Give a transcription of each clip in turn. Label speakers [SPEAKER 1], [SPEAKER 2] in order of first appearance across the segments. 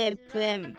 [SPEAKER 1] FM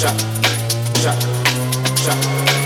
[SPEAKER 2] chop, chop, chop.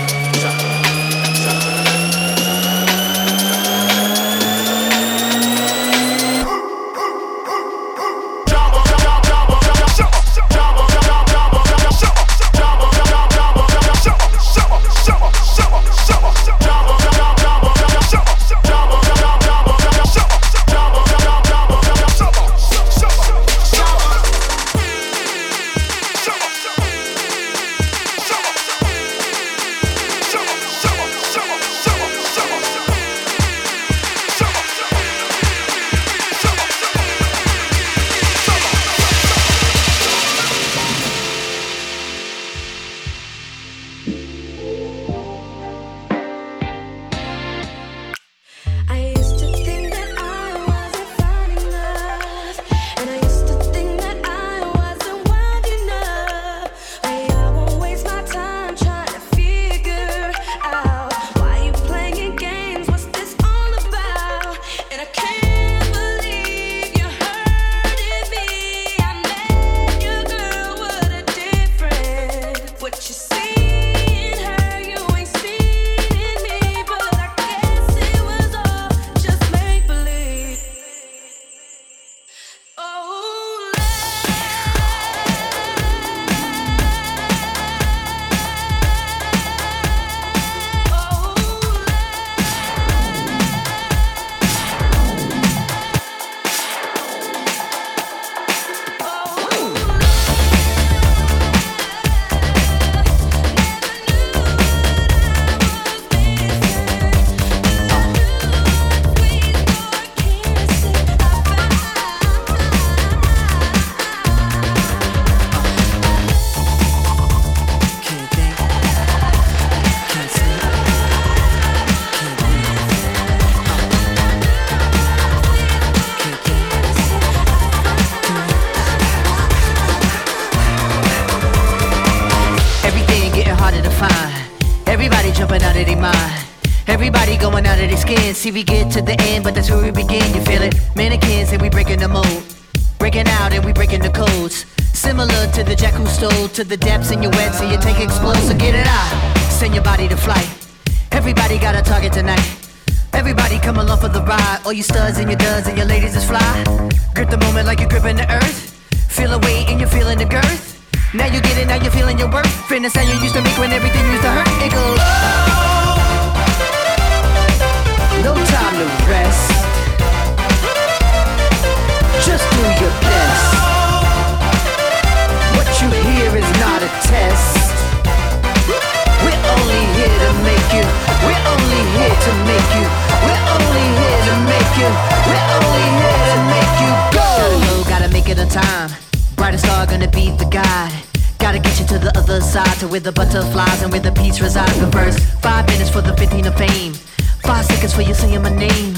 [SPEAKER 2] To the depths in your wet, so you take explode, so get it out. Send your body to flight. Everybody got a target tonight. Everybody come along for the ride. All you studs and your duds and your ladies is fly. Grip the moment like you're gripping the earth. Feel the weight and you're feeling the girth. Now you get it, now you're feeling your worth. Fitness how you used to make when everything used to hurt. It goes. Oh. No time to rest. Here to make you. We're only here to make you. We're only here to make you go. Gotta gotta make it on time. Brightest star gonna be the guide. Gotta get you to the other side, to where the butterflies and where the peace resides. But first, five minutes for the 15 of fame. Five seconds for you saying my name.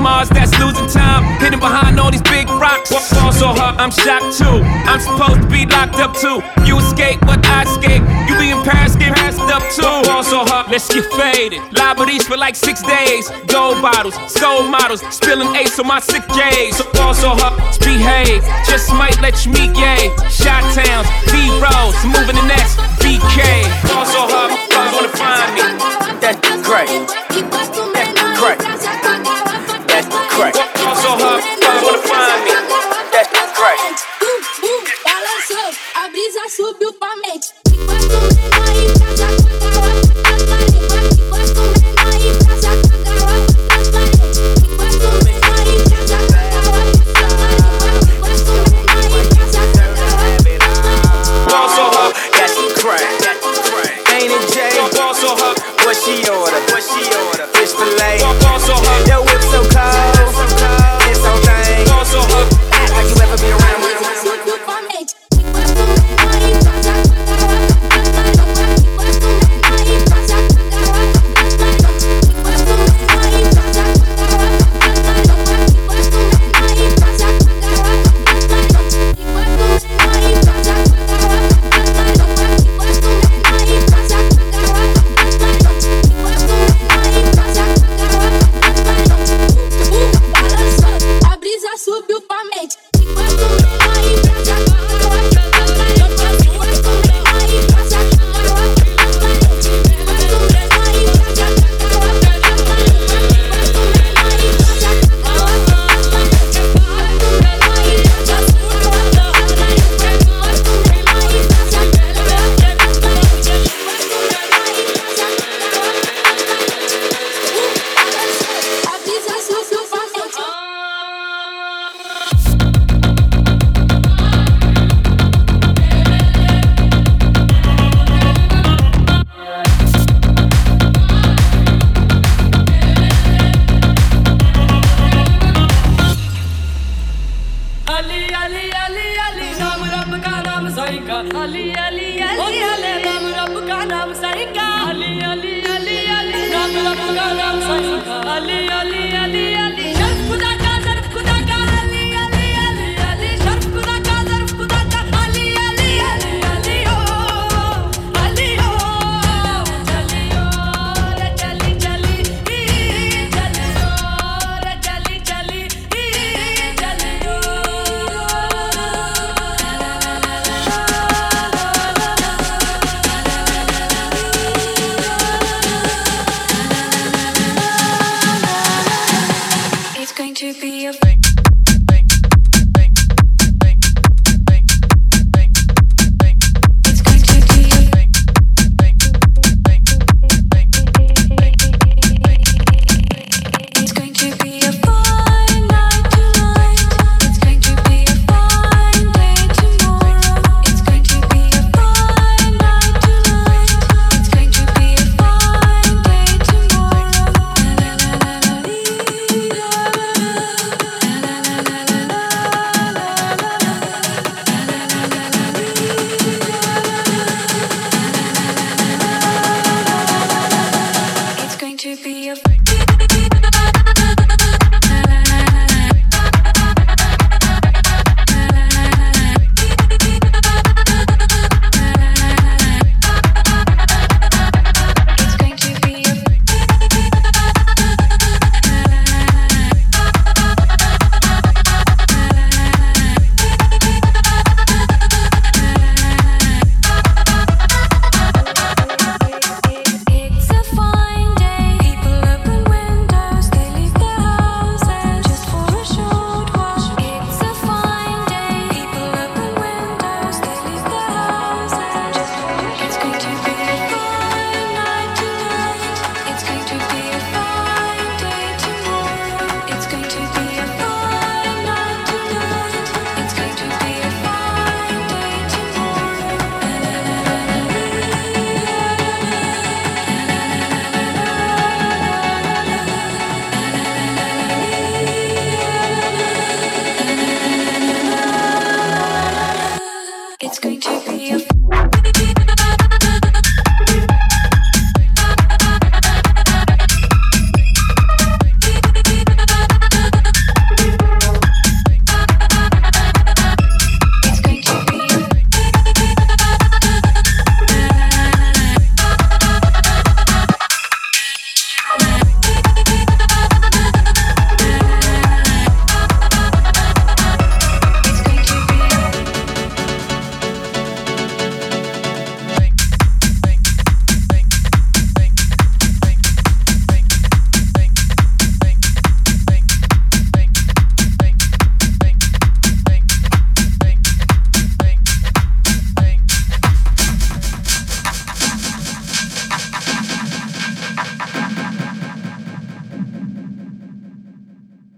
[SPEAKER 3] Mars that's losing time, hidden behind all these big rocks. What falls so hard, I'm shocked too. I'm supposed to be locked up too. You escape, but I escape. You be in Paris, get passed up too. Also so hard, let's get faded. Liberties for like six days. Gold bottles, gold models, spilling ace on my sick days. So hard, so hard, behave. Just might let you meet gay. Shot towns, B roads, moving the next BK. Also so hard, wanna find me.
[SPEAKER 4] That's great. That's great.
[SPEAKER 5] subiu pra mente.